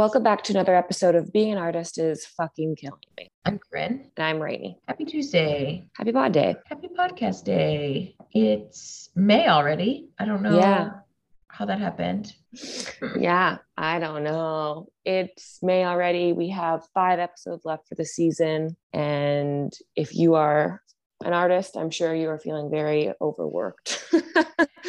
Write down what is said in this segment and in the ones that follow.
Welcome back to another episode of Being an Artist is Fucking Killing Me. I'm Corinne. And I'm Rainy. Happy Tuesday. Happy Pod Day. Happy podcast day. It's May already. I don't know Yeah. how that happened. Yeah, I don't know. It's May already. We have five episodes left for the season. And if you are an artist, I'm sure you are feeling very overworked,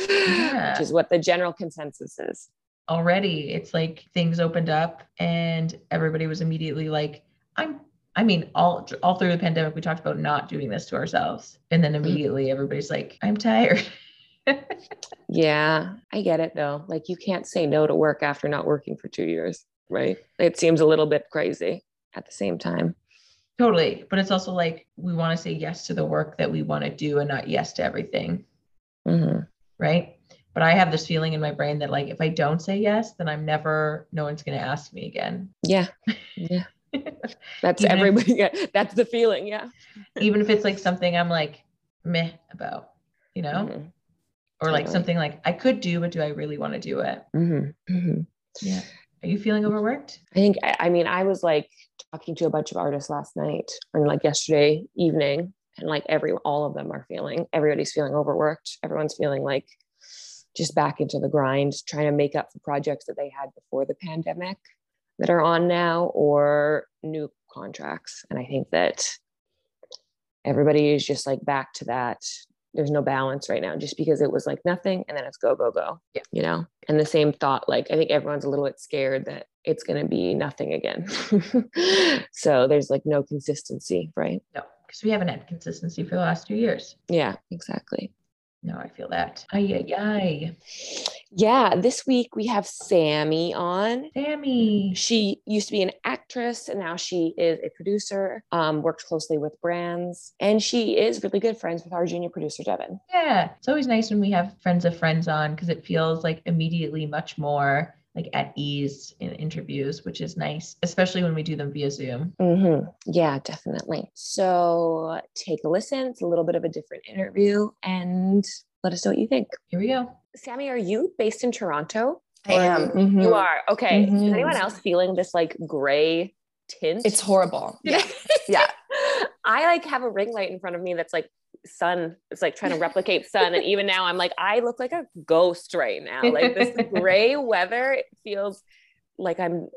Yeah. which is what the general consensus is. Already, it's like things opened up and everybody was immediately like, I'm I mean, all all through the pandemic, we talked about not doing this to ourselves. And then immediately everybody's like, I'm tired. Yeah, I get it though. Like you can't say no to work after not working for two years, right? It seems a little bit crazy at the same time. totally. But it's also like we want to say yes to the work that we want to do and not yes to everything. Mhm. right? But I have this feeling in my brain that like if I don't say yes, then I'm never no one's going to ask me again. Yeah, yeah. That's Even if- everybody. yeah, that's the feeling. Yeah. Even if it's like something I'm like meh about, you know? Mhm. Or like Totally. something like I could do but do I really want to do it? Mhm. Mhm. Yeah. Are you feeling overworked? I think. I, I mean, I was like talking to a bunch of artists last night and like yesterday evening, and like every all of them are feeling. Everybody's feeling overworked. Everyone's feeling like just back into the grind, trying to make up for projects that they had before the pandemic that are on now or new contracts. And I think that everybody is just like back to that. There's no balance right now just because it was like nothing and then it's go, go, go. Yeah. You know? And the same thought, like I think everyone's a little bit scared that it's going to be nothing again. so there's like no consistency, right? No, because we haven't had consistency for the last two years. Yeah, exactly. No, I feel that. Ay, ay, ay. Yeah, this week we have Sammy on. Sammy. She used to be an actress and now she is a producer, um, worked closely with brands, and she is really good friends with our junior producer, Devin. Yeah. It's always nice when we have friends of friends on because it feels like immediately much more like at ease in interviews, which is nice, especially when we do them via Zoom. hmm Yeah, definitely. So take a listen. It's a little bit of a different interview and let us know what you think. Here we go. Sammy, are you based in Toronto? I Or- am. Mhm. You are. Okay. Is Mhm. anyone else feeling this like gray tint? It's horrible. Yeah. yeah. I like have a ring light in front of me that's like sun. It's like trying to replicate sun. And even now I'm like, I look like a ghost right now. Like this gray weather it feels like I'm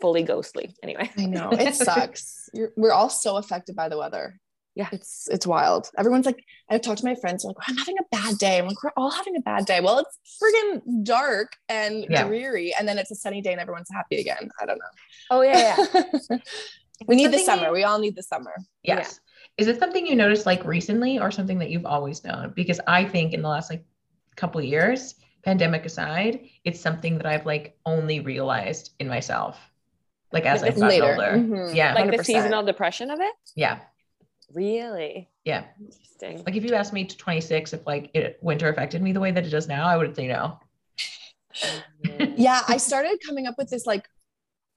fully ghostly. Anyway. I know. It sucks. You're, we're all so affected by the weather. Yeah. It's it's wild. Everyone's like, I've talked to my friends, they're like, I'm having a bad day. I'm like, we're all having a bad day. Well, it's friggin' dark and Yeah. dreary, and then it's a sunny day and everyone's happy again. I don't know. Oh yeah, yeah. we need the summer. you- We all need the summer. Yes. Is it something you noticed like recently or something that you've always known? Because I think in the last like couple years, pandemic aside, it's something that I've like only realized in myself. Like as Like I've gotten later. older. Mhm. Yeah. like the 100%. seasonal depression of it? Yeah. Really? Yeah. Interesting. Like if you asked me to 26 if like it winter affected me the way that it does now, I would say no. Yeah i started coming up with this like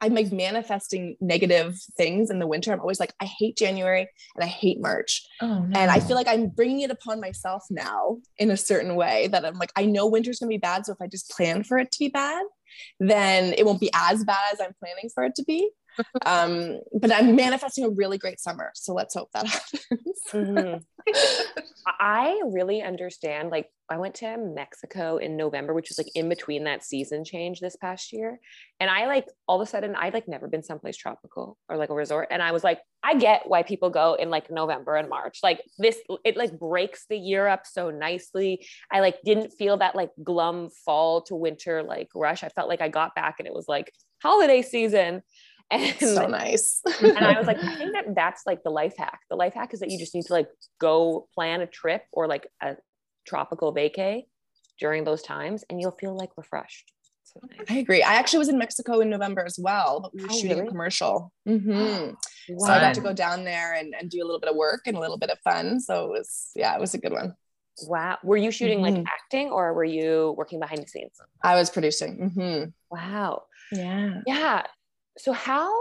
i'm like manifesting negative things in the winter. I'm always like i hate january and i hate march. Oh no. and i feel like i'm bringing it upon myself now in a certain way that i'm like i know winter's going to be bad. So if i just plan for it to be bad then it won't be as bad as i'm planning for it to be um but i'm manifesting a really great summer so let's hope that happens Mhm. I really understand. Like, I went to Mexico in November, which was like in between that season change this past year. And I like all of a sudden, I'd like never been someplace tropical or like a resort. And I was like, I get why people go in like November and March. Like, this, it like breaks the year up so nicely. I like didn't feel that like glum fall to winter like rush. I felt like I got back and it was like holiday season. And so nice and I was like, I think that that's like the life hack. The life hack is that you just need to like go plan a trip or like a tropical vacay during those times, and you'll feel like refreshed. So nice. I agree. I actually was in Mexico in November as well, but we were Oh, shooting really? a commercial. Mhm. Wow. So I got to go down there and, and do a little bit of work and a little bit of fun. So it was, yeah, it was a good one. wow. Were you shooting like Mhm. acting or were you working behind the scenes? I was producing. hmm Wow. Yeah. Yeah. So how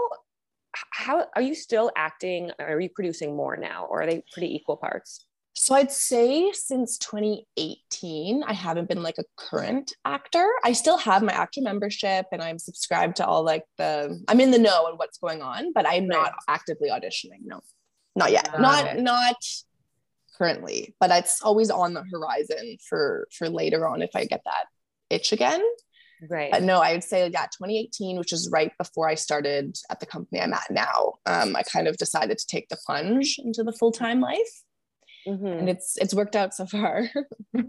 how are you still acting? Are you producing more now, or are they pretty equal parts? So I'd say since 2018, I haven't been like a current actor. I still have my actor membership and I'm subscribed to all like the I'm in the know on what's going on, but I'm not actively auditioning. No, not yet. Got not it. not currently, but it's always on the horizon for for later on if I get that itch again. Right. But no, I would say yeah, 2018, which is right before I started at the company I'm at now. Um, I kind of decided to take the plunge into the full time life, Mhm. and it's it's worked out so far.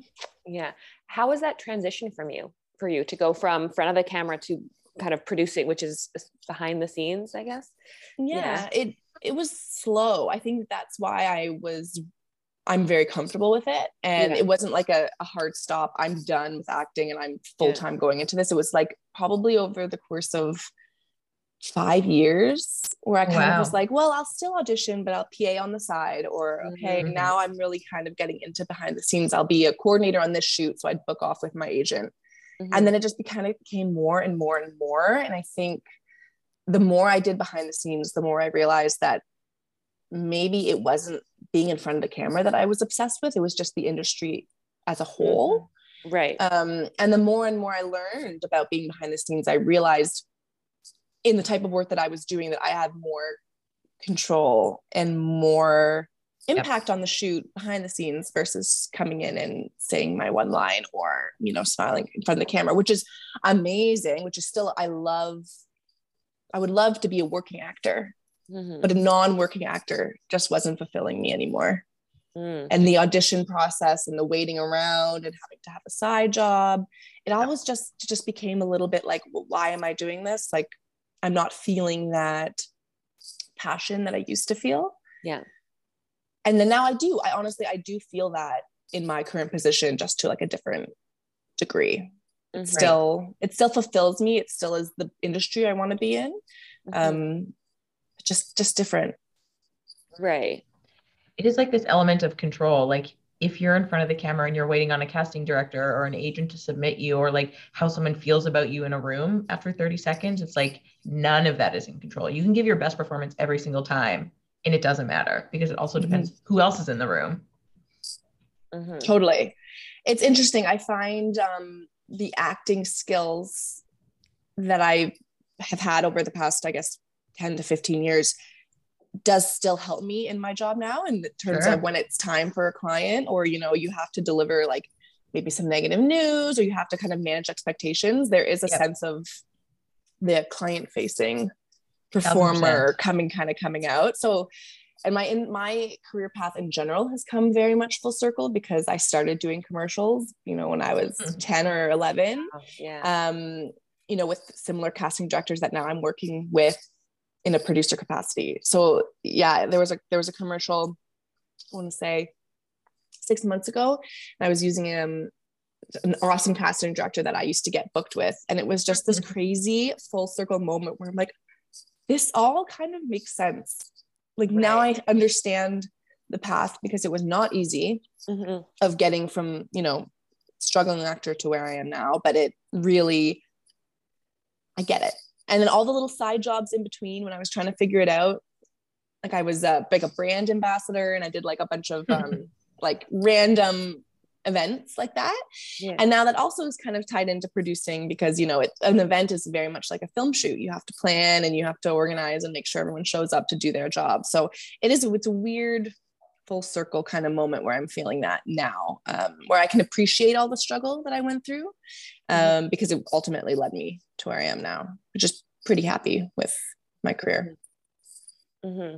Yeah. How was that transition from you for you to go from front of the camera to kind of producing, which is behind the scenes, I guess? yeah, it it was slow. I think that's why I was I'm very comfortable with it. And Yeah. it wasn't like a, a hard stop. I'm done with acting and I'm full time going into this. It was like probably over the course of five years where I kind of was like, well, I'll still audition, but I'll PA on the side. Or okay, Mhm. now I'm really kind of getting into behind the scenes. I'll be a coordinator on this shoot. So I'd book off with my agent Mhm. and then it just be, kind of became more and more and more and i think the more i did behind the scenes the more i realized that maybe it wasn't being in front of the camera that i was obsessed with it was just the industry as a whole right. um, and the more and more i learned about being behind the scenes i realized in the type of work that i was doing that i had more control and more Yep. impact on the shoot behind the scenes versus coming in and saying my one line or you know smiling in front of the camera which is amazing which is still i love i would love to be a working actor Mhm. but a non-working actor just wasn't fulfilling me anymore Mm. and the audition process and the waiting around and having to have a side job it always just just became a little bit like well, why am i doing this like i'm not feeling that passion that i used to feel Yeah. and then now i do i honestly i do feel that in my current position just to like a different degree Mhm. still it still fulfills me it still is the industry i want to be in Mhm. um just just different right. it is like this element of control like if you're in front of the camera and you're waiting on a casting director or an agent to submit you or like how someone feels about you in a room after 30 seconds it's like none of that is in control you can give your best performance every single time and it doesn't matter because it also Mhm. depends who else is in the room Mhm. totally it's interesting i find um the acting skills that i have had over the past i guess 10 to 15 years does still help me in my job now in terms Sure. of when it's time for a client or you know you have to deliver like maybe some negative news or you have to kind of manage expectations there is a Yep. sense of the client facing performer coming kind of coming out so and my in my career path in general has come very much full circle because I started doing commercials, you know, when I was Mhm. 10 or 11 Oh, Yeah. um, you know, with similar casting directors that now I'm working with in a producer capacity. So yeah, there was a there was a commercial, I want to say six months ago, and I was using um an awesome casting director that I used to get booked with. And it was just this crazy full circle moment where I'm like, this all kind of makes sense. Like now I understand the path because it was not easy Mhm. of getting from you know struggling actor to where i am now but it really i get it and then all the little side jobs in between when i was trying to figure it out. Like i was uh, like a brand ambassador and i did like a bunch of um like random events like that. Yeah. and now that also is kind of tied into producing because you know it, an event is very much like a film shoot. You have to plan and you have to organize and make sure everyone shows up to do their job. So it is it's a weird full circle kind of moment where i'm feeling that now um, where i can appreciate all the struggle that i went through um, because it ultimately led me to where i am now just pretty happy with my career. Hmm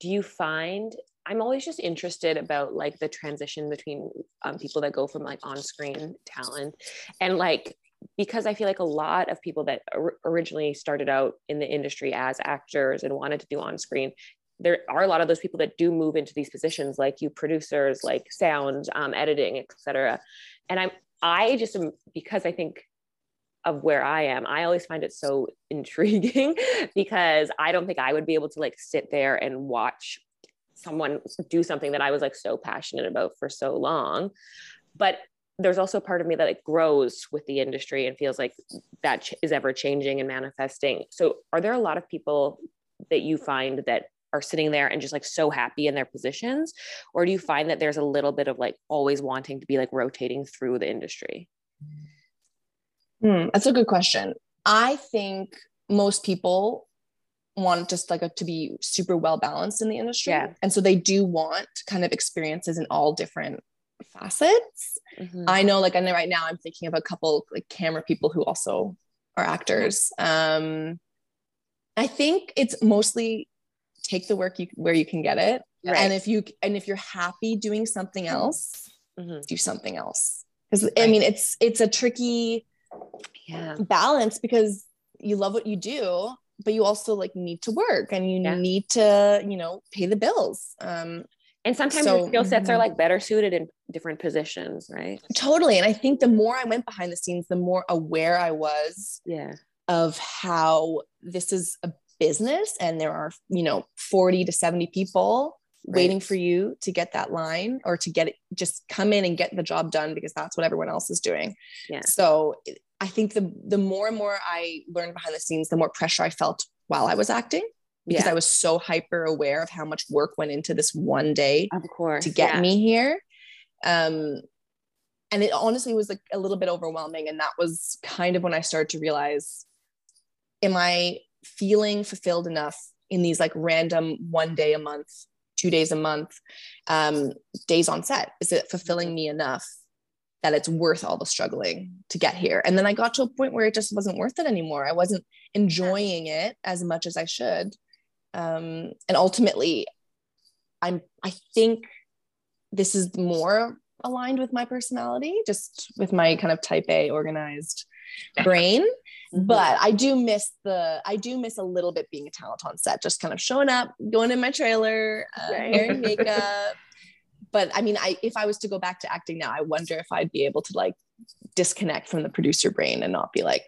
Do you find I'm always just interested about like the transition between um, people that go from like on-screen talent and like because I feel like a lot of people that or- originally started out in the industry as actors and wanted to do on-screen there are a lot of those people that do move into these positions like you producers like sound um, editing etc and i'm i just am because i think of where I am, I always find it so intriguing because I don't think I would be able to like sit there and watch someone do something that I was like so passionate about for so long. But there's also part of me that it grows with the industry and feels like that ch- is ever changing and manifesting. So, are there a lot of people that you find that are sitting there and just like so happy in their positions or do you find that there's a little bit of like always wanting to be like rotating through the industry Hmm, that's a good question. I think most people want just like a, to be super well balanced in the industry. Yeah. And so they do want kind of experiences in all different facets. Mhm. I know like I know right now I'm thinking of a couple like camera people who also are actors. Um I think it's mostly take the work you where you can get it. Right. And if you and if you're happy doing something else, Mhm. do something else. Because I mean it's it's a tricky yeah balance because you love what you do but you also like need to work and you Yeah. need to you know pay the bills um and sometimes So- your skill sets are Mhm. like better suited in different positions right totally and i think the more i went behind the scenes the more aware i was yeah of how this is a business and there are you know 40 to 70 people waiting for you to get that line or to get it just come in and get the job done because that's what everyone else is doing. Yeah. so i think the the more and more i learned behind the scenes the more pressure i felt while i was acting because yeah. I was so hyper aware of how much work went into this one day of course to get yeah. me here. Um and it honestly was like a little bit overwhelming. And that was kind of when i started to realize am i feeling fulfilled enough in these like random one day a month two days a month um days on set. Is it fulfilling me enough that it's worth all the struggling to get here? And then i got to a point where it just wasn't worth it anymore. I wasn't enjoying it as much as i should. Um and ultimately i'm i think this is more aligned with my personality just with my kind of type a organized brain Mhm. but i do miss the i do miss a little bit being a talent on set just kind of showing up going in my trailer uh, Right. hair and makeup. But i mean i if i was to go back to acting now i wonder if i'd be able to like disconnect from the producer brain and not be like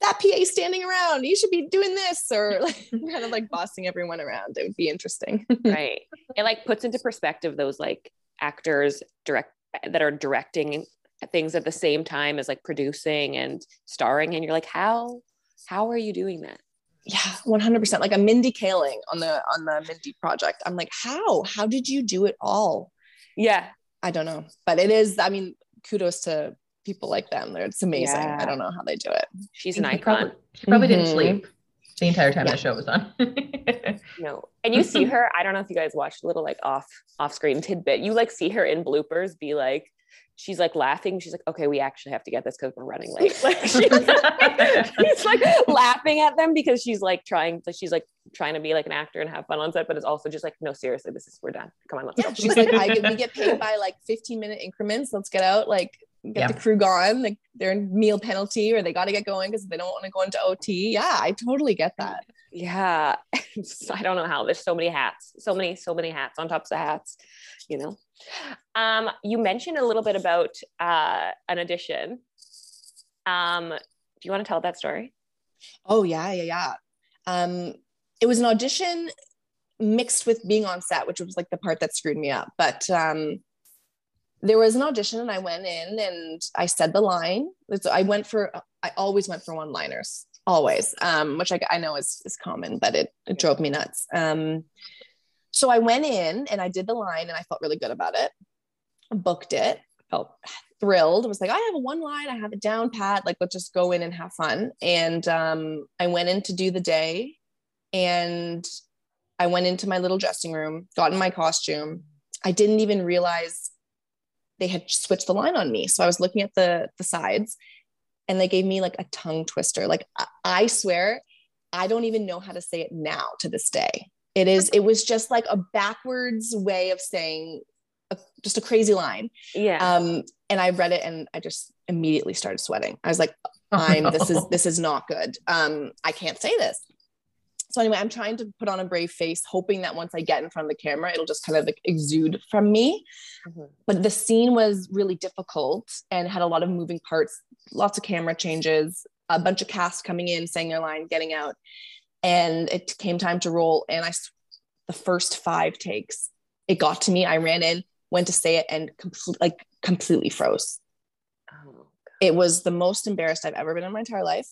that pa standing around. You should be doing this or like kind of like bossing everyone around. It would be interesting. Right. It like puts into perspective those like actors direct that are directing things at the same time as like producing and starring and you're like how how are you doing that? Yeah 100% like a mindy kaling on the on the mindy project. I'm like how? How did you do it all? Yeah. I don't know. But it is i mean kudos to people like them. They're, it's amazing. Yeah. i don't know how they do it. She's an She icon. probably, she probably didn't Mhm. sleep the entire time Yeah. the show was on. no. And you see her i don't know if you guys watched a little like off off screen tidbit. You like see her in bloopers be like she's like laughing. She's like okay we actually have to get this because we're running late. Like she's, she's like laughing at them because she's like trying to she's like trying to be like an actor and have fun on set but it's also just like no seriously this is we're done. Come on let's yeah she's like i get we get paid by like 15 minute increments. Let's get out like get Yeah. the crew gone like they're in meal penalty or they got to get going because they don't want to go into ot yeah i totally get that yeah i don't know how there's so many hats so many so many hats on top of hats you know um you mentioned a little bit about uh an audition um do you want to tell that story Oh yeah, yeah, yeah. Um, it was an audition mixed with being on set, which was like the part that screwed me up. But um, there was an audition, and I went in and I said the line. I went for. I always went for one-liners, always, um, which I, I know is is common, but it it drove me nuts. Um, so I went in and I did the line, and I felt really good about it. Booked it, felt thrilled. I was like, I have a one line, I have it down pat. Like, let's just go in and have fun. And um, I went in to do the day, and I went into my little dressing room, got in my costume. I didn't even realize they had switched the line on me. So I was looking at the the sides, and they gave me like a tongue twister. Like I, I swear, I don't even know how to say it now to this day. It is. It was just like a backwards way of saying. A, just a crazy line yeah um and i read it and i just immediately started sweating i was like Oh, i'm this is this is not good um i can't say this so anyway i'm trying to put on a brave face hoping that once i get in front of the camera it'll just kind of like exude from me Mhm. but the scene was really difficult and had a lot of moving parts lots of camera changes a bunch of cast coming in saying their line getting out and it came time to roll and i the first five takes it got to me i ran in went to say it and complete, like completely froze oh, it was the most embarrassed I've ever been in my entire life.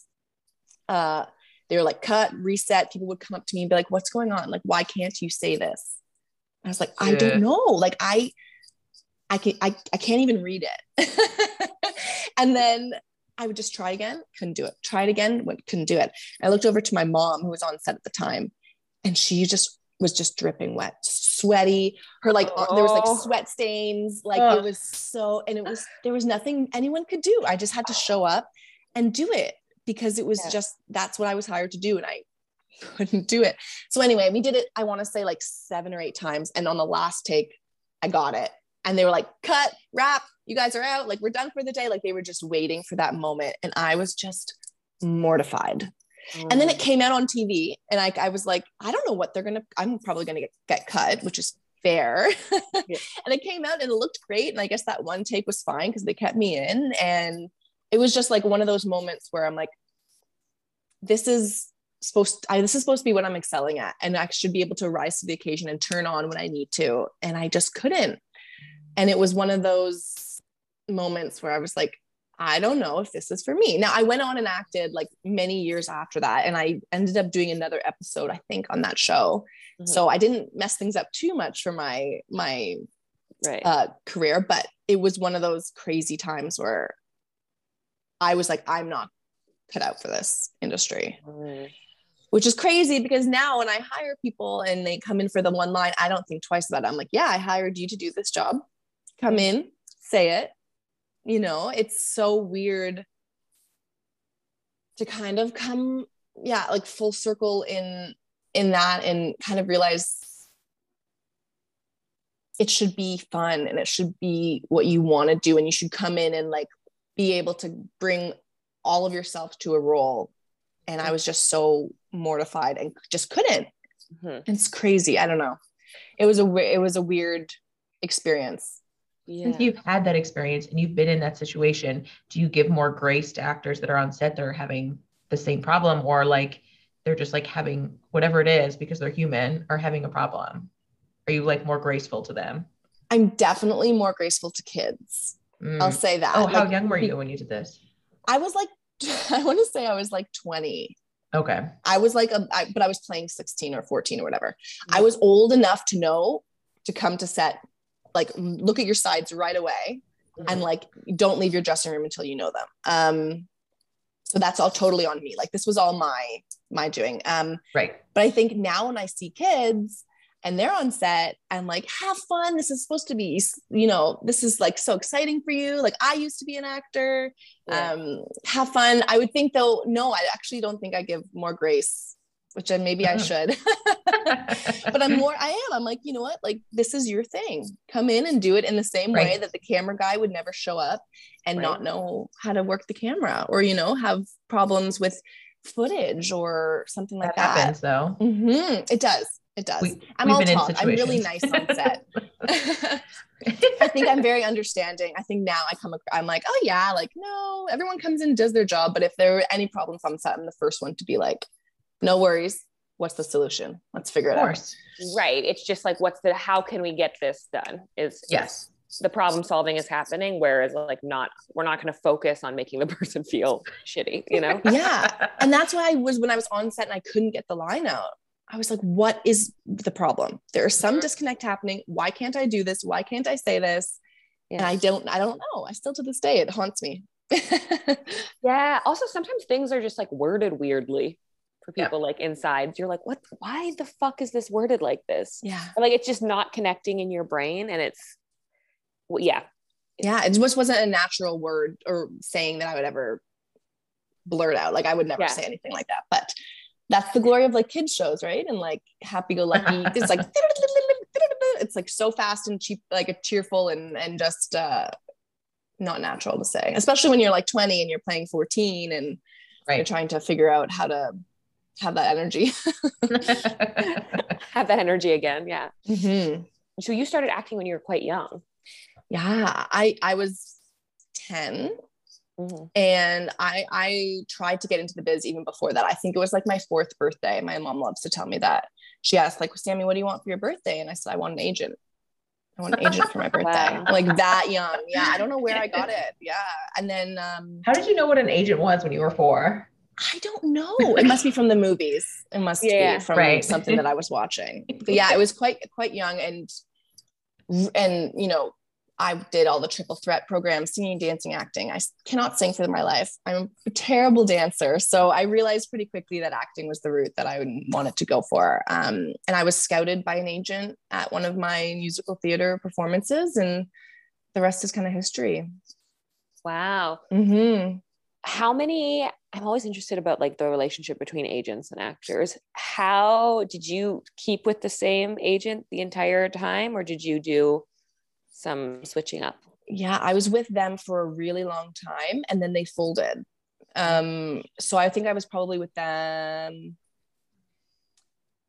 Uh, they were like cut, reset. People would come up to me and be like, what's going on? Like, why can't you say this? I was like, I don't know. Like I I can I, I can't even read it. and then I would just try again, couldn't do it. Try it again, went, couldn't do it. I looked over to my mom who was on set at the time, and she just was just dripping wet, sweaty. Her like uh, there was Oh. like sweat stains. Like Ugh. it was so, and it was there was nothing anyone could do. I just had to show up and do it because it was Yeah. just that's what I was hired to do, and I couldn't do it. So anyway, we did it. I want to say like seven or eight times, and on the last take, I got it. And they were like, "Cut, wrap. You guys are out. Like we're done for the day." Like they were just waiting for that moment, and I was just mortified. And then it mm. came out on TV, and I, I was like, I don't know what they're gonna. I'm probably gonna get, get cut, which is fair. Yeah. and it came out, and it looked great. And I guess that one take was fine because they kept me in, and it was just like one of those moments where I'm like, this is supposed. I, this is supposed to be what I'm excelling at, and I should be able to rise to the occasion and turn on when I need to, and I just couldn't. And it was one of those moments where I was like, I don't know if this is for me. Now I went on and acted like many years after that, and I ended up doing another episode, I think, on that show. Mhm. So I didn't mess things up too much for my my right. uh, career, but it was one of those crazy times where I was like, I'm not cut out for this industry, Mm. which is crazy because now when I hire people and they come in for the one line, I don't think twice about it. I'm like, yeah, I hired you to do this job. Come in, say it. You know, it's so weird to kind of come, yeah, like full circle in in that and kind of realize it should be fun and it should be what you want to do and you should come in and like be able to bring all of yourself to a role. And i was just so mortified and just couldn't. Mhm. it's crazy. I don't know. It was a it was a weird experience. Since you've had that experience and you've been in that situation, do you give more grace to actors that are on set that are having the same problem or like they're just like having whatever it is because they're human or having a problem? Are you like more graceful to them? i'm definitely more graceful to kids Mm. i'll say that Oh, how young were you when you did this? i was like i want to say i was like 20 Okay. I was like, a, I, but I was playing 16 or 14 or whatever. I was old enough to know to come to set, like look at your sides right away and like don't leave your dressing room until you know them. Um, so that's all totally on me. Like this was all my my doing. Um, Right. but I think now when I see kids and they're on set and like have fun, this is supposed to be, you know, this is like so exciting for you. Like I used to be an actor. Yeah. Um, have fun. I would think though, no, I actually don't think I give more grace, which I, maybe I should. but I'm more, I am. I'm like, you know what? Like this is your thing. Come in and do it in the same way that the camera guy would never show up and not know how to work the camera or, you know, have problems with footage or something like that that. happens though. Mhm. It does. It does. We- I'm all talk. I'm really nice on set. I think I'm very understanding. I think now I come, ac- I'm like, oh yeah, like no, everyone comes in and does their job. But if there are any problems on set, I'm the first one to be like, no worries. What's the solution? Let's figure Of it out. right. It's just like, what's the, how can we get this done? Is Yes. the problem solving is happening. Whereas like not, we're not going to focus on making the person feel shitty, you know? Yeah. And that's why I was when I was on set and I couldn't get the line out. I was like, what is the problem? There is some mm-hmm. disconnect happening. Why can't I do this? Why can't I say this? And I don't, I don't know. I still to this day, it haunts me. Yeah. Also, sometimes things are just like worded weirdly for Yeah. people like inside. You're like, what? Why the fuck is this worded like this? yeah. Or, like it's just not connecting in your brain, and it's, well, yeah, Yeah. It just wasn't a natural word or saying that I would ever blurt out. Like I would never Yeah. say anything like that. But that's the glory of like kids shows, right? And like happy go lucky. it's like it's like so fast and cheap, like a cheerful and and just uh not natural to say, especially when you're like 20 and you're playing 14 and you're trying to figure out how to have that energy. have that energy again. Yeah. Mhm. So you started acting when you were quite young. Yeah, I I was 10 Mhm. and I I tried to get into the biz even before that. I think it was like my fourth birthday. My mom loves to tell me that. She asked like, "Sammy, what do you want for your birthday?" And I said, "I want an agent. I want an agent for my birthday." Wow. Like that young. Yeah, I don't know where I got it. Yeah, and then um, How did you know what an agent was when you were four? I don't know. It must be from the movies. It must Yeah. be from Right. something that I was watching. But yeah, it was quite quite young and and you know, I did all the triple threat programs, singing, dancing, acting. I cannot sing for my life. I'm a terrible dancer. So I realized pretty quickly that acting was the route that I wanted to go for. Um, and I was scouted by an agent at one of my musical theater performances, and the rest is kind of history. Wow. hmm How many? I'm always interested about like the relationship between agents and actors. How did you keep with the same agent the entire time, or did you do some switching up? yeah i was with them for a really long time and then they folded. Um so i think i was probably with them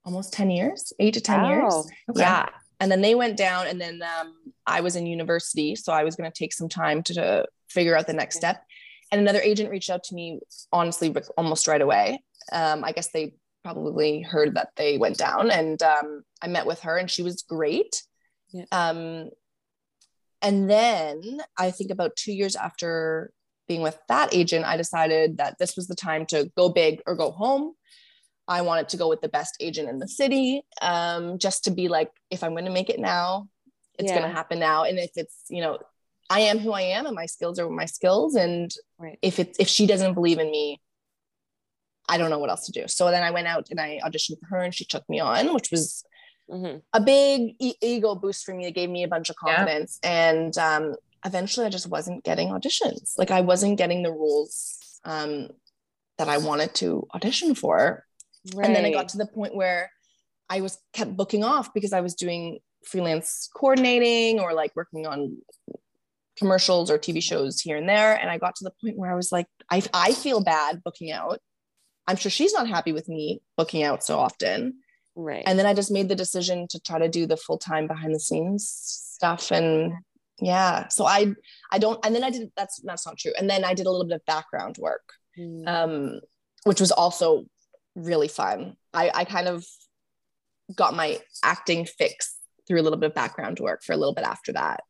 almost 10 years 8 to 10 years. Okay. yeah and then they went down and then um, i was in university so i was going to take some time to, to figure out the next step. And another agent reached out to me honestly almost right away. Um, i guess they probably heard that they went down and um, i met with her and she was great. Yeah. And then i think about two years after being with that agent i decided that this was the time to go big or go home I wanted to go with the best agent in the city, um, just to be like, if I'm going to make it now, it's Yeah. going to happen now. And if it's, you know, I am who I am, and my skills are my skills. And Right. if it's if she doesn't believe in me, I don't know what else to do. So then I went out and I auditioned for her, and she took me on, which was Mhm. a big e- ego boost for me. It gave me a bunch of Yeah. confidence, and um, eventually I just wasn't getting auditions. Like I wasn't getting the roles um, that I wanted to audition for and then it got to the point where i was kept booking off because i was doing freelance coordinating or like working on commercials or tv shows here and there and i got to the point where i was like i, I feel bad booking out i'm sure she's not happy with me booking out so often right. and then i just made the decision to try to do the full-time behind the scenes stuff and yeah so i i don't and then i did that's that's not true and then i did a little bit of background work Mm. um, which was also really fun. I, I kind of got my acting fix through a little bit of background work for a little bit after that.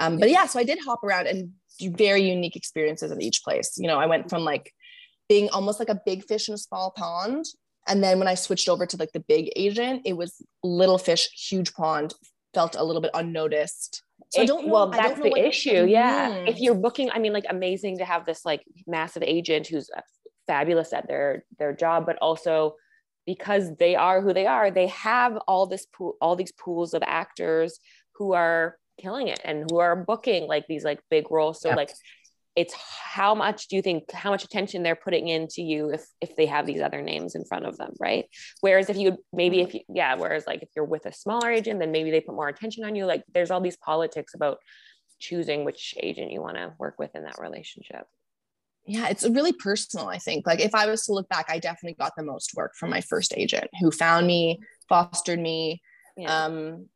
Um, but yeah, so I did hop around and do very unique experiences at each place. You know, I went from like being almost like a big fish in a small pond. And then when I switched over to like the big agent, it was little fish, huge pond, felt a little bit unnoticed. So I don't know. well that's know the what- issue yeah if you're booking i mean like amazing to have this like massive agent who's uh, fabulous at their their job but also because they are who they are they have all this pool all these pools of actors who are killing it and who are booking like these like big roles so Yep. like it's how much do you think how much attention they're putting into you if if they have these other names in front of them right? Whereas if you maybe if you yeah whereas like if you're with a smaller agent then maybe they put more attention on you. Like there's all these politics about choosing which agent you want to work with in that relationship. Yeah it's really personal i think. Like if i was to look back i definitely got the most work from my first agent who found me fostered me yeah. um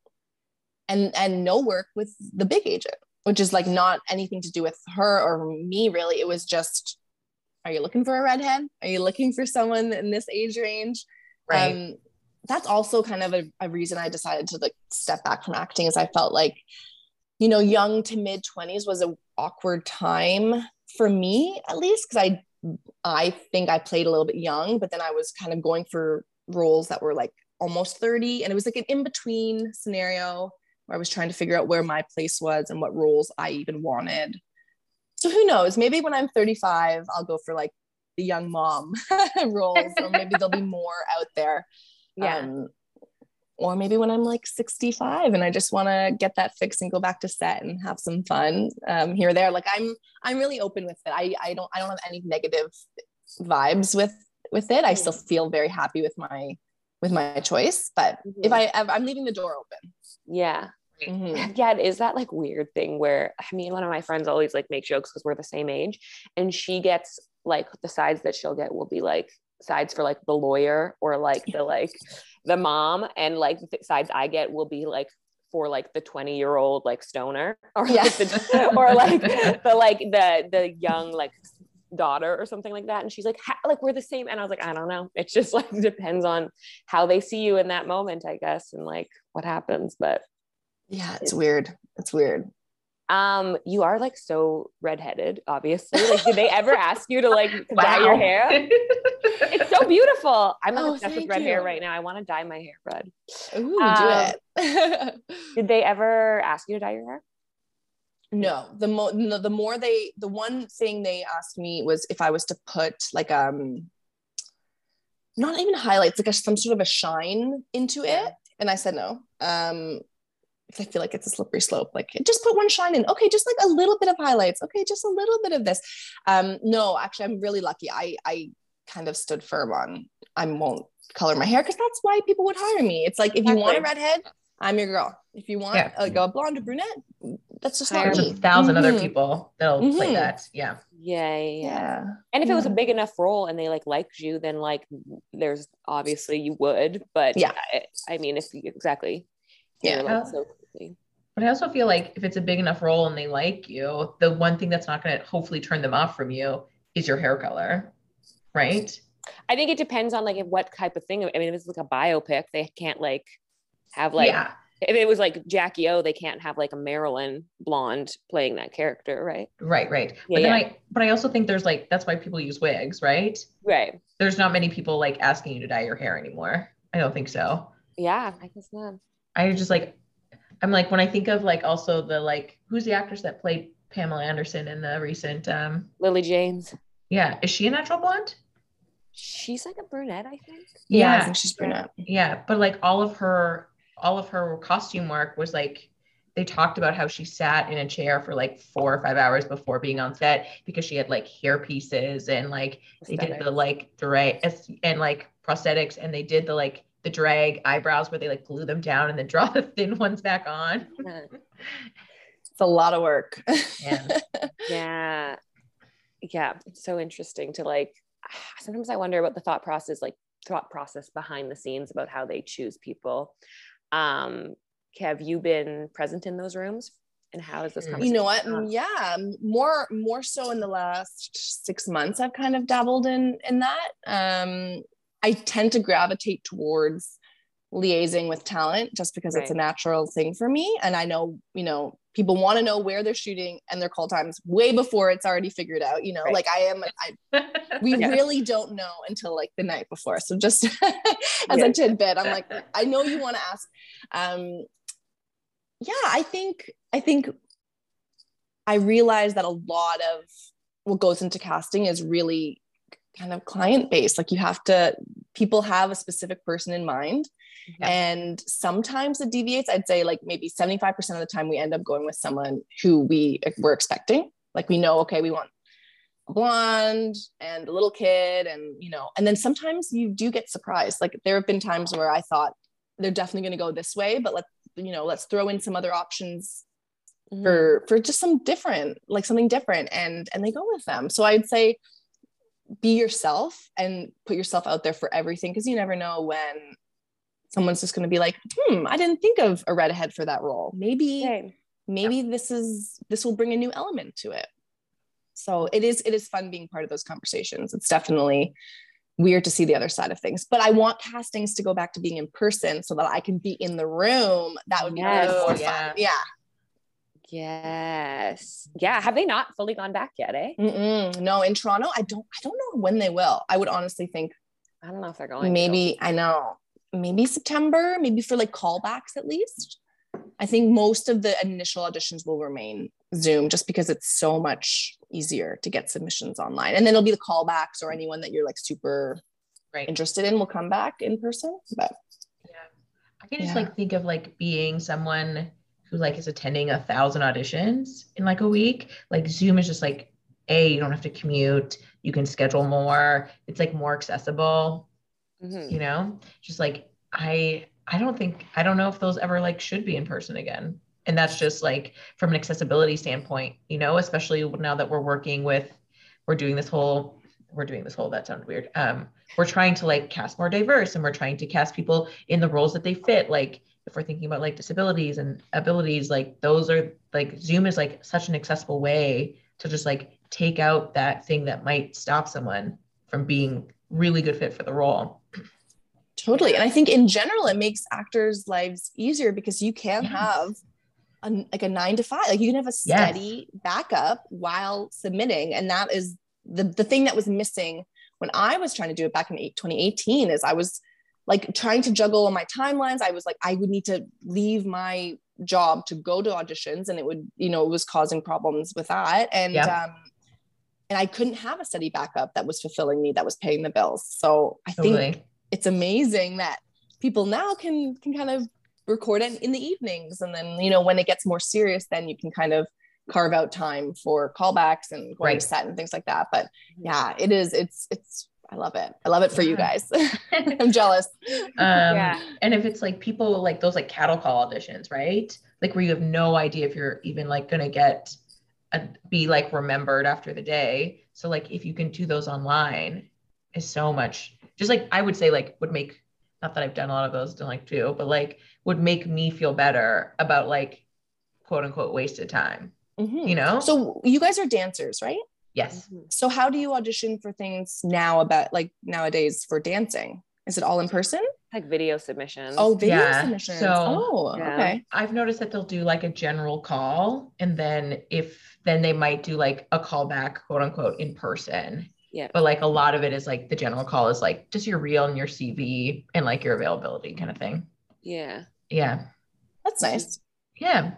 and and no work with the big agent which is like not anything to do with her or me really. It was just are you looking for a redhead? Are you looking for someone in this age range? Right. um that's also kind of a, a reason i decided to like step back from acting is i felt like you know young to mid 20s was a awkward time for me at least because i i think i played a little bit young but then i was kind of going for roles that were like almost 30 and it was like an in-between scenario i was trying to figure out where my place was and what roles i even wanted so who knows maybe when i'm 35 i'll go for like the young mom roles or maybe there'll be more out there yeah um, or maybe when I'm like 65 and I just want to get that fix and go back to set and have some fun um, here or there. Like I'm, I'm really open with it. I, I don't, I don't have any negative vibes with, with it. I still feel very happy with my, with my choice. But if Mhm. I, if I'm leaving the door open. yeah Mhm. yeah it is that like weird thing where i mean one of my friends always like make jokes because we're the same age and she gets like the sides that she'll get will be like sides for like the lawyer or like the like the mom and like the sides i get will be like for like the 20 year old like stoner or Yeah. like the, or like the like the the young like daughter or something like that and she's like like we're the same and i was like i don't know it just like depends on how they see you in that moment i guess and like what happens but Yeah. It's weird. It's weird. Um, you are like so redheaded, obviously. Like, did they ever ask you to like to dye your hair? It's so beautiful. I'm Oh, obsessed with red hair right now. I want to dye my hair red. Ooh, Um, do it. Did they ever ask you to dye your hair? No, the mo no, the more they the one thing they asked me was if I was to put like um not even highlights, like a, some sort of a shine into it. And I said no. Um I feel like it's a slippery slope. Like just put one shine in. Okay, just like a little bit of highlights. Okay, just a little bit of this. Um, no, actually I'm really lucky. I I kind of stood firm on I won't color my hair because that's why people would hire me. It's like if you want a redhead, I'm your girl. If you want Yeah. like a blonde or brunette, that's just not Hire There's me. a 1000 other Mhm. people that'll play Mhm. that. Yeah. Yeah, yeah. yeah. Yeah. And if it was a big enough role and they like liked you, then like there's obviously you would. But Yeah. I, I mean, if you exactly, you Yeah. like, so quickly. But I also feel like if it's a big enough role and they like you, the one thing that's not going to hopefully turn them off from you is your hair color, right? I think it depends on like if what type of thing. I mean, if it's like a biopic, they can't like have like yeah, if it was like Jackie O, they can't have like a Marilyn blonde playing that character, right? right, right. Yeah, but then yeah. I, but I also think there's like that's why people use wigs, right? Right. There's not many people like asking you to dye your hair anymore. I don't think so. Yeah, I guess not. I just like, I'm like when I think of like also the like who's the actress that played Pamela Anderson in the recent um Lily James. yeah is she a natural blonde? She's like a brunette, I think. Yeah, I think she's brunette. Yeah, but like all of her all of her costume work was like they talked about how she sat in a chair for like four or five hours before being on set because she had like hair pieces and like they did the Aesthetic. like drag and like prosthetics and they did the like the drag eyebrows where they like glue them down and then draw the thin ones back on. It's a lot of work. Yeah. yeah yeah it's so interesting to like sometimes i wonder about the thought process like thought process behind the scenes about how they choose people um have you been present in those rooms and how is this You you know what? gone? Yeah, more more so in the last six months, I've kind of dabbled in in that. Um, I tend to gravitate towards liaising with talent just because it's a natural thing for me, and I know you know people want to know where they're shooting and their call times way before it's already figured out. You know, Right. like I am. I we Yeah. really don't know until like the night before. So just as Yeah. a tidbit, I'm like, I know you want to ask. Um, yeah, I think I think I realize that a lot of what goes into casting is really kind of client base. Like you have to, people have a specific person in mind. Yeah. And sometimes it deviates. I'd say like maybe 75% of the time we end up going with someone who we were expecting. Like we know, okay, we want a blonde and a little kid and you know and then sometimes you do get surprised like there have been times where i thought they're definitely going to go this way but let's you know let's throw in some other options Mhm. for for just some different like something different and and they go with them so i'd say be yourself and put yourself out there for everything because you never know when someone's just going to be like hmm i didn't think of a redhead for that role. Maybe Right. maybe this is this will bring a new element to it. So it is it is fun being part of those conversations. It's definitely weird to see the other side of things but i want castings to go back to being in person so that i can be in the room. That would be Yes. more yeah. fun yeah yes yeah have they not fully gone back yet eh Mm-mm. no in toronto i don't i don't know when they will i would honestly think i don't know if they're going to. maybe i know maybe september maybe for like callbacks at least i think most of the initial auditions will remain zoom just because it's so much easier to get submissions online and then it'll be the callbacks or anyone that you're like super right. interested in will come back in person but Yeah. I can just Yeah. like think of like being someone who like is attending a thousand auditions in like a week. Like Zoom is just like, A, you don't have to commute, you can schedule more, it's like more accessible, Mhm. you know? Just like I I don't think I don't know if those ever like should be in person again. And that's just like from an accessibility standpoint, you know, especially now that we're working with we're doing this whole we're doing this whole that sounds weird. Um, we're trying to like cast more diverse and we're trying to cast people in the roles that they fit. Like if we're thinking about like disabilities and abilities, like those are like Zoom is like such an accessible way to just like take out that thing that might stop someone from being really good fit for the role. totally and i think in general it makes actors lives easier because you can Yes. have a, like a nine to five. Like you can have a steady yes. backup while submitting. And that is the, the thing that was missing when I was trying to do it back in 2018 is I was like trying to juggle my timelines. I was like, I would need to leave my job to go to auditions and it would, you know, it was causing problems with that. And, um, and I couldn't have a steady backup that was fulfilling me, that was paying the bills. So I totally. think it's amazing that people now can, can kind of record it in the evenings. And then, you know, when it gets more serious, then you can kind of carve out time for callbacks and going right. to set and things like that. But yeah, it is, it's, it's, I love it. I love it for yeah. you guys. I'm jealous. Um, yeah. And if it's like people like those like cattle call auditions, right? Like where you have no idea if you're even like going to get a, be like remembered after the day. So like if you can do those online is so much just like I would say like would make not that I've done a lot of those, don't like too, but like would make me feel better about like quote unquote wasted time. Mm-hmm. You know? So you guys are dancers, right? Yes. Mm-hmm. So how do you audition for things now about like nowadays for dancing? Is it all in person? Like video submissions. Oh, video yeah. submissions. So, oh, yeah. okay. I've noticed that they'll do like a general call, and then if then they might do like a callback, quote unquote, in person. Yeah. But like a lot of it is like the general call is like just your reel and your CV and like your availability kind of thing. Yeah. Yeah. That's nice. Yeah.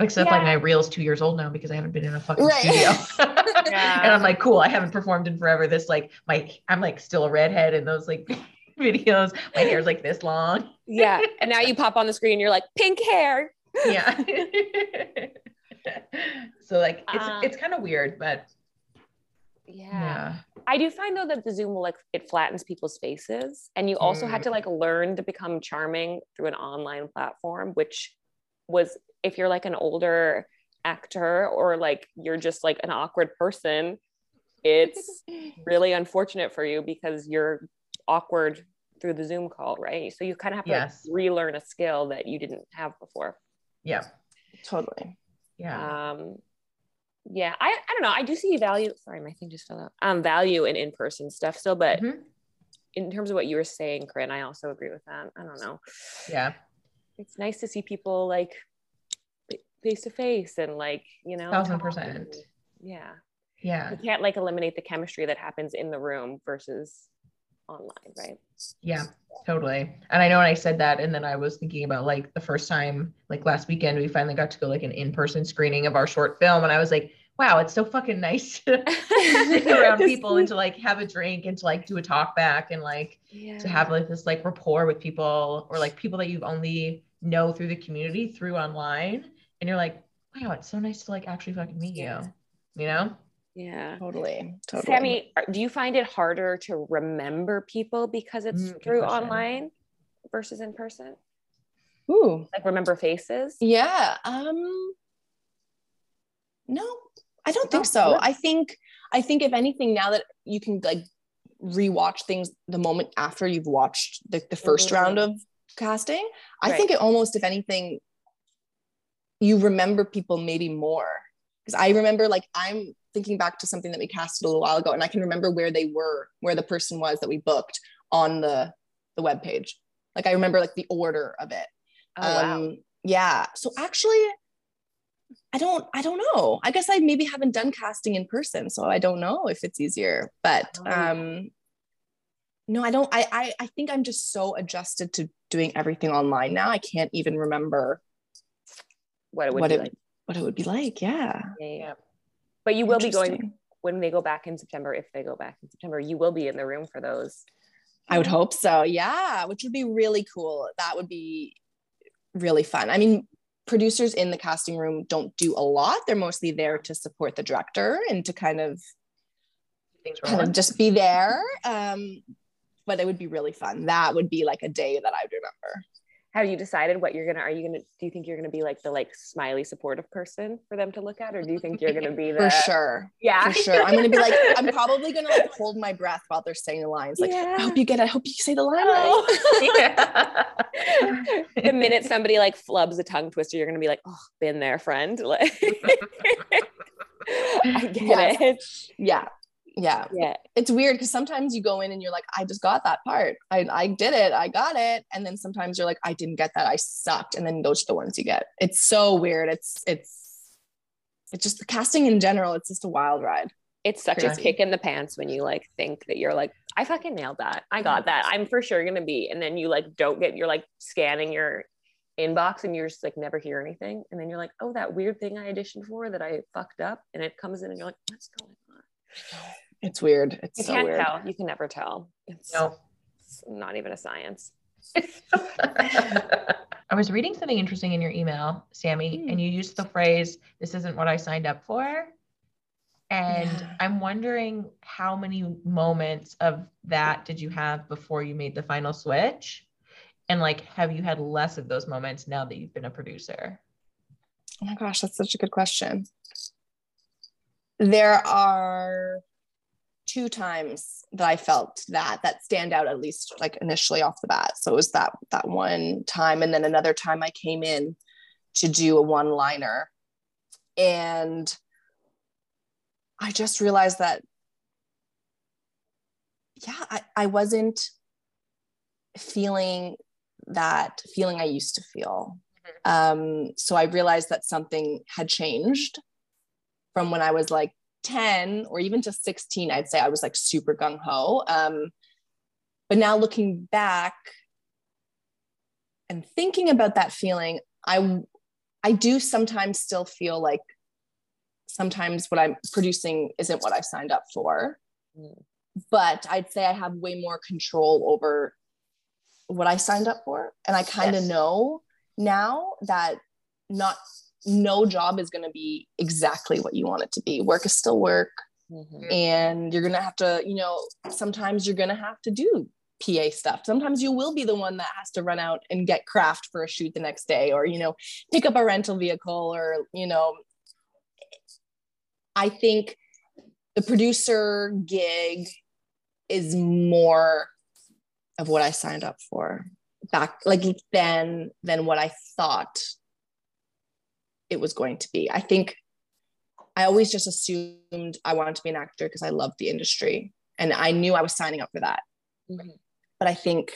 Except yeah. like my reel is two years old now because I haven't been in a fucking right. studio. yeah. And I'm like, cool, I haven't performed in forever. This like my I'm like still a redhead in those like videos. My hair's like this long. yeah. And now you pop on the screen, you're like, pink hair. Yeah. so like it's um, it's kind of weird, but yeah. yeah. I do find though that the Zoom will like it flattens people's faces, and you also mm. had to like learn to become charming through an online platform, which was if you're like an older actor or like you're just like an awkward person, it's really unfortunate for you because you're awkward through the Zoom call, right? So you kind of have to yes. like, relearn a skill that you didn't have before. Yeah, totally. Yeah. Um, yeah, I, I don't know. I do see value. Sorry, my thing just fell out. Um, value in in person stuff still, but mm-hmm. in terms of what you were saying, Corinne, I also agree with that. I don't know. Yeah, it's nice to see people like face to face and like you know, thousand percent. Yeah, yeah. You can't like eliminate the chemistry that happens in the room versus online, right? Yeah, totally. And I know when I said that, and then I was thinking about like the first time, like last weekend, we finally got to go like an in-person screening of our short film, and I was like, wow, it's so fucking nice to sit around people and to like have a drink and to like do a talk back and like yeah. to have like this like rapport with people or like people that you only know through the community through online, and you're like, wow, it's so nice to like actually fucking meet yeah. you, you know? Yeah. Totally. Totally. Sammy, do you find it harder to remember people because it's mm, through online versus in person? Ooh. Like remember faces? Yeah. Um no, I don't think so. I think I think if anything, now that you can like rewatch things the moment after you've watched the, the 1st mm-hmm. round of casting, I right. think it almost, if anything, you remember people maybe more. Because I remember like I'm thinking back to something that we casted a little while ago and i can remember where they were where the person was that we booked on the the web page like i remember like the order of it oh, um wow. yeah so actually i don't i don't know i guess i maybe haven't done casting in person so i don't know if it's easier but oh. um no i don't I, I i think i'm just so adjusted to doing everything online now i can't even remember what it would what be it, like what it would be like yeah yeah, yeah. But you will be going when they go back in September, if they go back in September, you will be in the room for those. I would hope so. Yeah, which would be really cool. That would be really fun. I mean, producers in the casting room don't do a lot. They're mostly there to support the director and to kind of, kind of just be there. Um, but it would be really fun. That would be like a day that I would remember have you decided what you're gonna are you gonna do you think you're gonna be like the like smiley supportive person for them to look at or do you think you're gonna be the for sure. Yeah. For sure. I'm gonna be like i'm probably gonna like hold my breath while they're saying the lines like yeah. i hope you get it. I hope you say the line oh. right the minute somebody like flubs a tongue twister you're gonna be like oh been there friend. Like i get yes. it. Yeah yeah Yeah. it's weird because sometimes you go in and you're like i just got that part I, I did it i got it and then sometimes you're like i didn't get that i sucked and then those are the ones you get it's so weird it's it's it's just the casting in general it's just a wild ride It's such a kick in the pants when you like think that you're like, I fucking nailed that. I got that. I'm for sure gonna be. And then you like don't get you're like scanning your inbox and you're just like never hear anything. And then you're like, oh, that weird thing I auditioned for that I fucked up. And it comes in and you're like, what's going on? It's weird it's You so can't weird tell. You can never tell. It's, No. it's not even a science. I was reading something interesting in your email, Sammy, Hmm. and you used the phrase, this isn't what I signed up for. And Yeah. I'm wondering how many moments of that did you have before you made the final switch? And like, have you had less of those moments now that you've been a producer? Oh my gosh, that's such a good question. There are two times that I felt that that stand out at least like initially off the bat. So it was that that one time and then another time I came in to do a one liner and I just realized that yeah, I, I wasn't feeling that feeling I used to feel. Um, so I realized that something had changed from when I was like 10 or even to 16. I'd say I was like super gung ho. Um, but now looking back and thinking about that feeling, I I do sometimes still feel like sometimes what I'm producing isn't what I signed up for. Mm. But I'd say I have way more control over what I signed up for. And I kind of Yes. know now that not no job is going to be exactly what you want it to be. Work is still work Mhm. and you're going to have to, you know, sometimes you're going to have to do PA stuff. Sometimes you will be the one that has to run out and get craft for a shoot the next day or, you know, pick up a rental vehicle or, you know, I think the producer gig is more of what I signed up for back like than than what I thought it was going to be. I think I always just assumed I wanted to be an actor because I loved the industry and I knew I was signing up for that. Mhm. But I think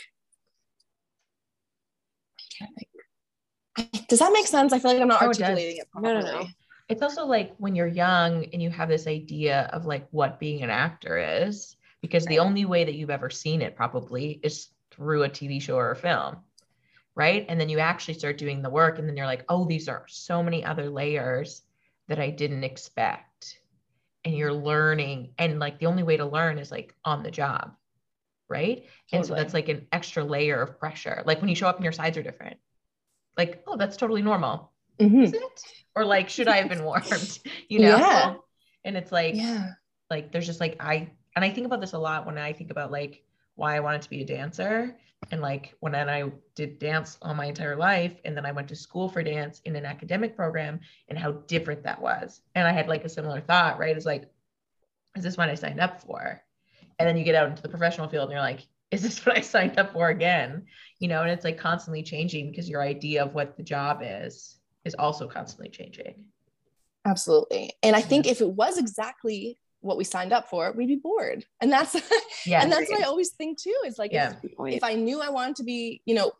I can't think. Does that make sense? I feel like I'm not Oh, articulating it No, properly. no, no. no. It's also like when you're young and you have this idea of like what being an actor is, because the only way that you've ever seen it probably is through a TV show or a film. Right. And then you actually start doing the work, and then you're like, oh, these are so many other layers that I didn't expect. And you're learning. And like the only way to learn is like on the job. Right. And so that's like an extra layer of pressure. Like when you show up and your sides are different. Like, oh, that's totally normal Mhm. is it? Or like, should I have been warned? You know? Yeah. And it's like, Yeah. like there's just like I and I think about this a lot when I think about like why I wanted to be a dancer. And like when I did dance all my entire life, and then I went to school for dance in an academic program and how different that was. And I had like a similar thought, right? It's like, is this what I signed up for? And then you get out into the professional field and you're like, is this what I signed up for again? You know, and it's like constantly changing because your idea of what the job is is also constantly changing. Absolutely. And I think if it was exactly what we signed up for, we'd be bored. And that's Yeah. and that's what I always think too. Is like Yeah. if, if I knew I wanted to be, you know,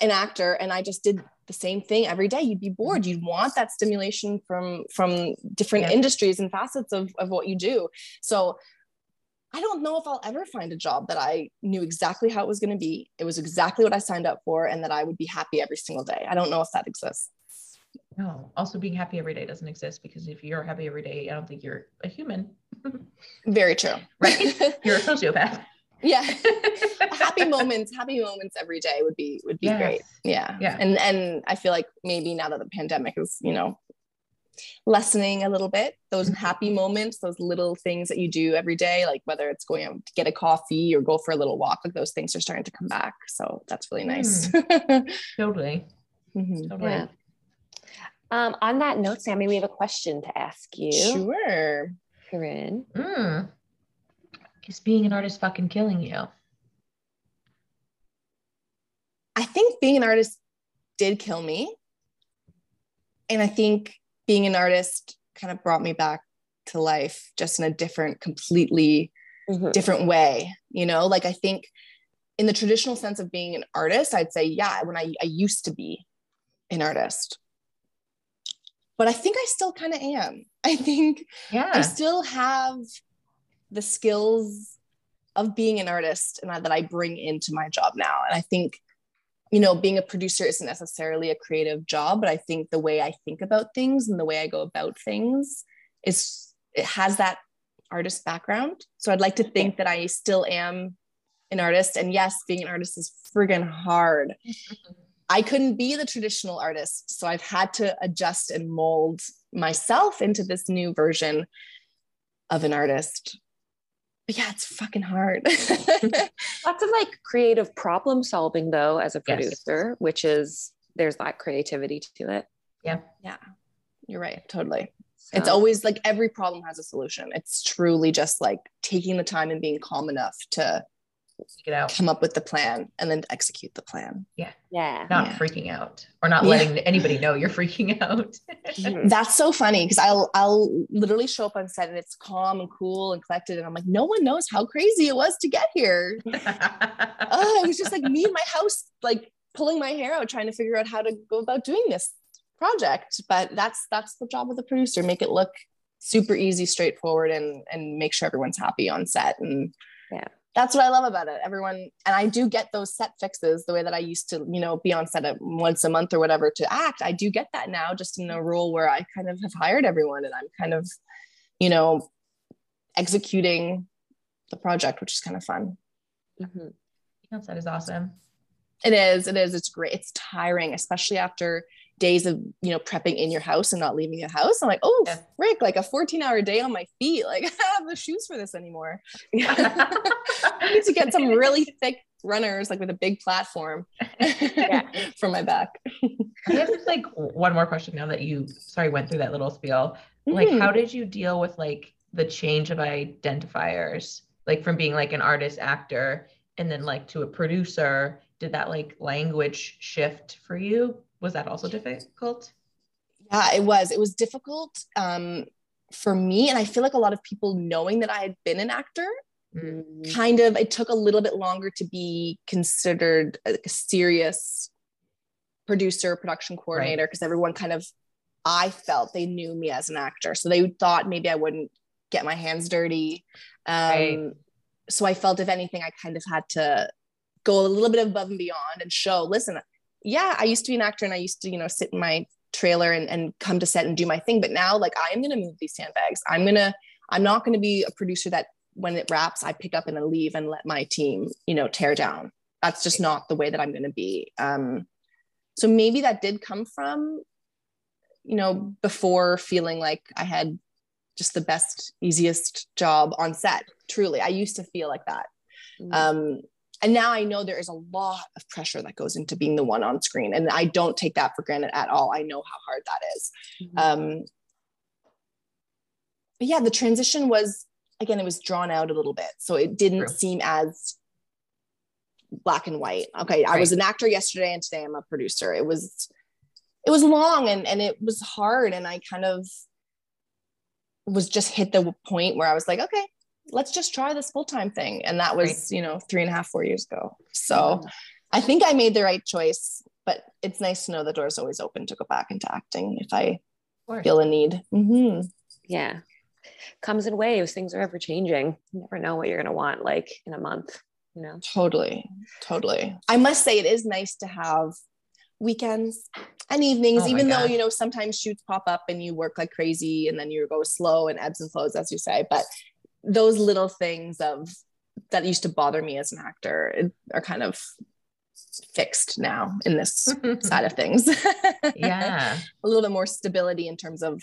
an actor and I just did the same thing every day, you'd be bored. You'd want that stimulation from from different Yeah. industries and facets of, of what you do. So I don't know if I'll ever find a job that I knew exactly how it was going to be. It was exactly what I signed up for and that I would be happy every single day. I don't know if that exists. No, also being happy every day doesn't exist because if you're happy every day, I don't think you're a human, Very true. right? You're a sociopath. yeah. happy moments, happy moments every day would be would be Yes. great. Yeah. Yeah. And and I feel like maybe now that the pandemic is, you know, lessening a little bit, those Mhm. happy moments, those little things that you do every day, like whether it's going out to get a coffee or go for a little walk, like those things are starting to come back. So that's really nice. Totally. Mhm. Totally. Yeah. Um, on that note, Sammy, we have a question to ask you. Sure. Corinne. Mm. Is being an artist fucking killing you? I think being an artist did kill me. And I think being an artist kind of brought me back to life just in a different completely Mhm. different way you know like i think in the traditional sense of being an artist i'd say yeah when i, I used to be an artist but i think i still kind of am i think yeah. i still have the skills of being an artist and that I bring into my job now. And I think, you know, being a producer isn't necessarily a creative job, but I think the way I think about things and the way I go about things is it has that artist background. So I'd like to think that I still am an artist. And yes, being an artist is friggin' hard. Mm-hmm. I couldn't be the traditional artist. So I've had to adjust and mold myself into this new version of an artist. But yeah, it's fucking hard. Lots of like creative problem solving though as a Yes. producer, which is there's that creativity to it. Yeah. Yeah. You're right. Totally. It's always like every problem has a solution. It's truly just like taking the time and being calm enough to Get out. come up with the plan and then execute the plan. yeah. Yeah. Not Yeah. freaking out or not Yeah. letting anybody know you're freaking out. Mhm. That's so funny because I'll I'll literally show up on set and it's calm and cool and collected and I'm like, no one knows how crazy it was to get here. oh, it was just like me in my house, like pulling my hair out, trying to figure out how to go about doing this project. But that's that's the job of the producer: make it look super easy, straightforward, and and make sure everyone's happy on set. And Yeah. That's what I love about it. Everyone, and I do get those set fixes the way that I used to, you know, be on set at once a month or whatever to act. I do get that now, just in a role where I kind of have hired everyone, and I'm kind of, you know, executing the project, which is kind of fun. Mhm. That is awesome. It is. It is. It's great. It's tiring, especially after days of you know prepping in your house and not leaving your house. I'm like, oh, Yeah. frick! Like a 14 hour day on my feet. Like I don't have the shoes for this anymore. I need to get some really thick runners, like with a big platform, for my back. I have just like one more question now that you sorry went through that little spiel. Like, Mhm. how did you deal with like the change of identifiers, like from being like an artist actor and then like to a producer? Did that like language shift for you? Was that also difficult? Yeah, it was. It was difficult um, for me, and I feel like a lot of people knowing that I had been an actor Mhm. kind of it took a little bit longer to be considered like a serious producer production coordinator because everyone kind of i felt they knew me as an actor so they thought maybe i wouldn't get my hands dirty um, Right. so i felt if anything i kind of had to go a little bit above and beyond and show listen yeah i used to be an actor and i used to you know sit in my trailer and, and come to set and do my thing but now like i'm going to move these sandbags i'm going to i'm not going to be a producer that when it wraps, I pick up and I leave and let my team, you know, tear down. That's just not the way that I'm going to be. Um, so maybe that did come from, you know, before feeling like I had just the best, easiest job on set. Truly, I used to feel like that. Mhm. Um, and now I know there is a lot of pressure that goes into being the one on screen, and I don't take that for granted at all. I know how hard that is. Mhm. Um, but yeah, the transition was again, it was drawn out a little bit, so it didn't True. seem as black and white. Okay, I was an actor yesterday, and today I'm a producer. It was it was long and and it was hard, and I kind of was just hit the point where I was like, okay, let's just try this full time thing, and that was you know three and a half, four years ago. So. I think I made the right choice, but it's nice to know the door's always open to go back into acting if I feel a need. hmm yeah. Comes in waves. Things are ever changing. You never know what you're gonna want like in a month, you know. Totally, totally. I must say, it is nice to have weekends and evenings, Oh even though you know sometimes shoots pop up and you work like crazy, and then you go slow and ebbs and flows, as you say. But those little things of that used to bother me as an actor are kind of fixed now in this side of things. yeah. a little bit more stability in terms of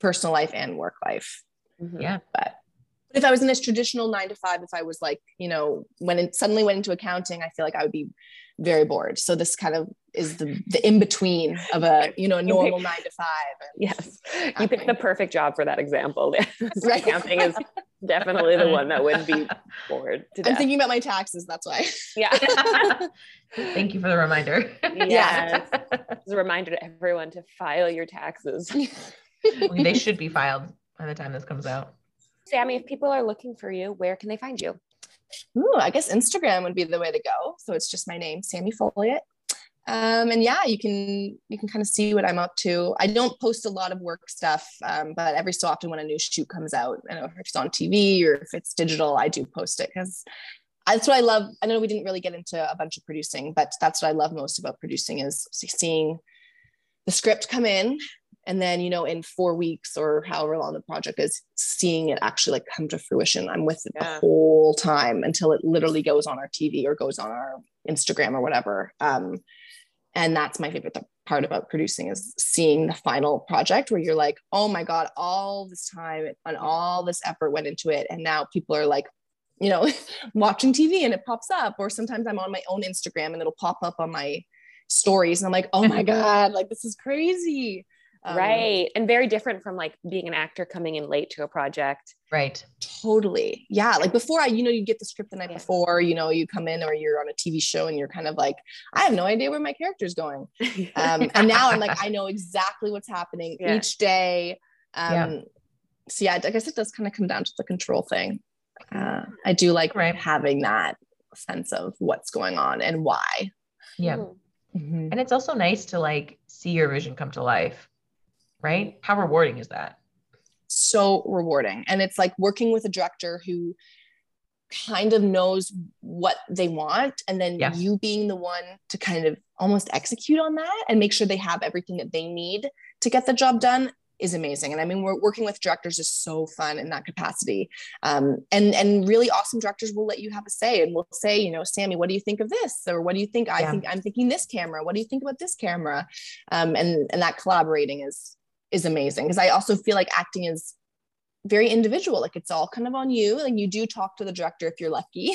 personal life and work life. Mhm. Yeah. But if I was in this traditional nine to five, if I was like, you know, when it suddenly went into accounting, I feel like I would be very bored. So this kind of is the the in between of a you know a normal nine to five. And, Yes. You picked the perfect job for that example. Right. Accounting is definitely the one that would be bored to I'm thinking about my taxes. That's why. yeah. Thank you for the reminder. Yes. It's a reminder to everyone to file your taxes. they should be filed by the time this comes out. Sammy, if people are looking for you, where can they find you? Ooh, I guess Instagram would be the way to go. So it's just my name, Sammy Folliott. Um, and yeah, you can you can kind of see what I'm up to. I don't post a lot of work stuff, um, but every so often when a new shoot comes out, I know if it's on TV or if it's digital, I do post it because that's what I love. I know we didn't really get into a bunch of producing, but that's what I love most about producing is seeing the script come in and then you know in four weeks or however long the project is seeing it actually like come to fruition i'm with it yeah. the whole time until it literally goes on our tv or goes on our instagram or whatever um, and that's my favorite part about producing is seeing the final project where you're like oh my god all this time and all this effort went into it. And now people are like you know watching tv and it pops up. Or sometimes i'm on my own instagram and it'll pop up on my stories and i'm like oh my god like this is crazy um, right. And very different from like being an actor coming in late to a project. Right. Totally. Yeah. Like before I, you know, you get the script the night yeah. before, you know, you come in or you're on a TV show and you're kind of like, I have no idea where my character's going. Um, and now I'm like, I know exactly what's happening yeah. each day. Um, yeah. So yeah, I guess it does kind of come down to the control thing. Uh, I do like right. having that sense of what's going on and why. Yeah. Mm-hmm. And it's also nice to like see your vision come to life right? How rewarding is that? So rewarding. And it's like working with a director who kind of knows what they want and then yes. you being the one to kind of almost execute on that and make sure they have everything that they need to get the job done is amazing. And I mean, we're working with directors is so fun in that capacity. Um, and and really awesome directors will let you have a say and will say, you know, Sammy, what do you think of this? Or what do you think? I think I'm thinking this camera. What do you think about this camera? Um, and and that collaborating is is amazing because I also feel like acting is very individual like it's all kind of on you like you do talk to the director if you're lucky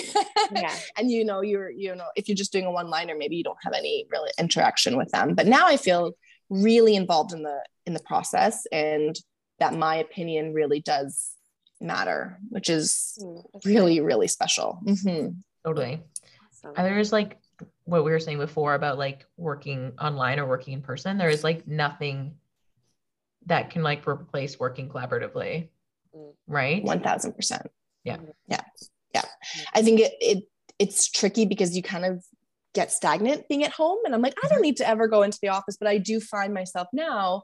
yeah. and you know you're you know if you're just doing a one liner maybe you don't have any real interaction with them but now i feel really involved in the in the process and that my opinion really does matter which is mm, really really special mm-hmm. totally awesome. there's like what we were saying before about like working online or working in person there is like nothing that can like replace working collaboratively. Right? 1000% yeah. Yeah. Yeah. I think it, it it's tricky because you kind of get stagnant being at home and i'm like i don't mm-hmm. need to ever go into the office but i do find myself now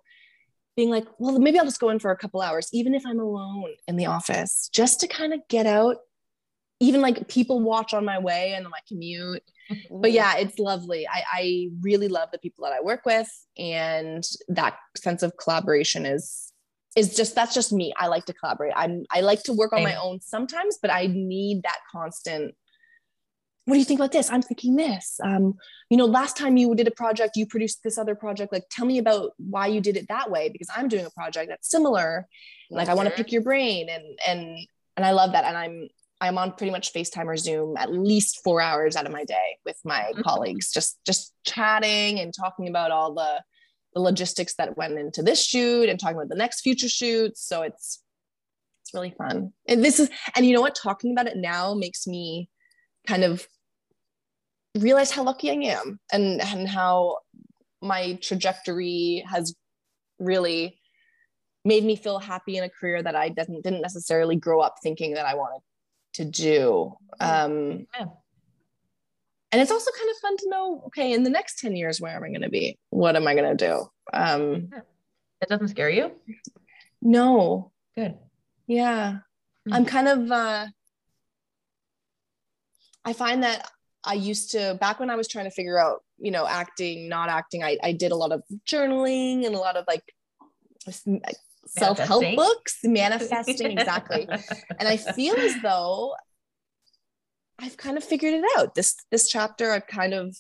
being like well maybe i'll just go in for a couple hours even if i'm alone in the office just to kind of get out even like people watch on my way and on my commute. But yeah it's lovely. I, I really love the people that i work with and that sense of collaboration is is just that's just me. I like to collaborate. I'm i like to work on my own sometimes but i need that constant what do you think about this? I'm thinking this. Um, you know last time you did a project you produced this other project like tell me about why you did it that way because i'm doing a project that's similar. Like i want to pick your brain and and and i love that and i'm I'm on pretty much FaceTime or Zoom at least four hours out of my day with my mm-hmm. colleagues, just just chatting and talking about all the the logistics that went into this shoot and talking about the next future shoots. So it's it's really fun. And this is and you know what? Talking about it now makes me kind of realize how lucky I am and and how my trajectory has really made me feel happy in a career that I didn't didn't necessarily grow up thinking that I wanted to do. Um, yeah. And it's also kind of fun to know, okay, in the next 10 years, where am I going to be? What am I going to do? Um, it doesn't scare you? No. Good. Yeah. Mm-hmm. I'm kind of, uh, I find that I used to, back when I was trying to figure out, you know, acting, not acting, I, I did a lot of journaling and a lot of like self-help books manifesting exactly. And i feel as though i've kind of figured it out. This this chapter i've kind of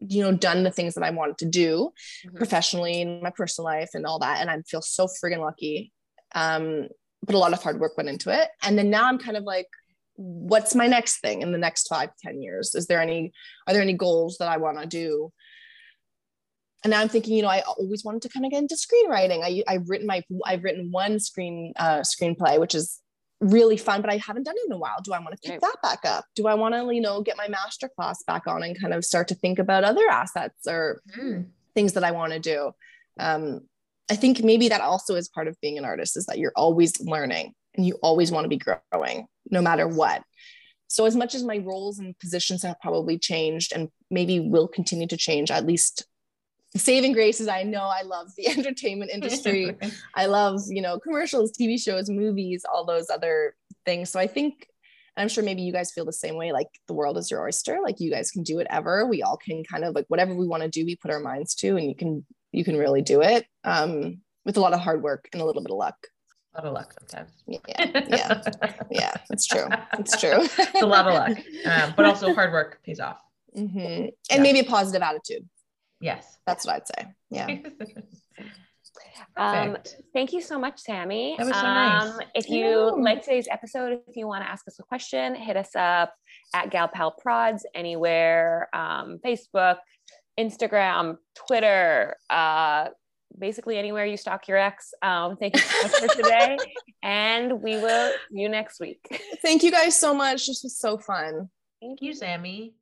you know done the things that i wanted to do mm-hmm. professionally in my personal life and all that and i feel so friggin lucky. Um but a lot of hard work went into it. And then now i'm kind of like what's my next thing in the next five ten years? Is there any are there any goals that i want to do and now I'm thinking, you know, I always wanted to kind of get into screenwriting. I, I've written my, I've written one screen uh, screenplay, which is really fun, but I haven't done it in a while. Do I want to pick right. that back up? Do I want to, you know, get my master class back on and kind of start to think about other assets or mm. things that I want to do? Um, I think maybe that also is part of being an artist is that you're always learning and you always want to be growing no matter what. So as much as my roles and positions have probably changed and maybe will continue to change, at least saving grace is I know I love the entertainment industry. I love, you know, commercials, TV shows, movies, all those other things. So I think I'm sure maybe you guys feel the same way, like the world is your oyster, like you guys can do whatever. We all can kind of like whatever we want to do, we put our minds to, and you can you can really do it um, with a lot of hard work and a little bit of luck. A lot of luck sometimes. Yeah, yeah, yeah. It's true. It's true. it's a lot of luck, um, but also hard work pays off. Mm-hmm. And yeah. maybe a positive attitude. Yes, that's what I'd say. Yeah. Um, thank you so much, Sammy. That was so nice. Um, if you like today's episode, if you want to ask us a question, hit us up at GalPal Prods anywhere, um, Facebook, Instagram, Twitter, uh, basically anywhere you stalk your ex. Um, thank you so much for today, and we will see you next week. Thank you guys so much. This was so fun. Thank you, Sammy.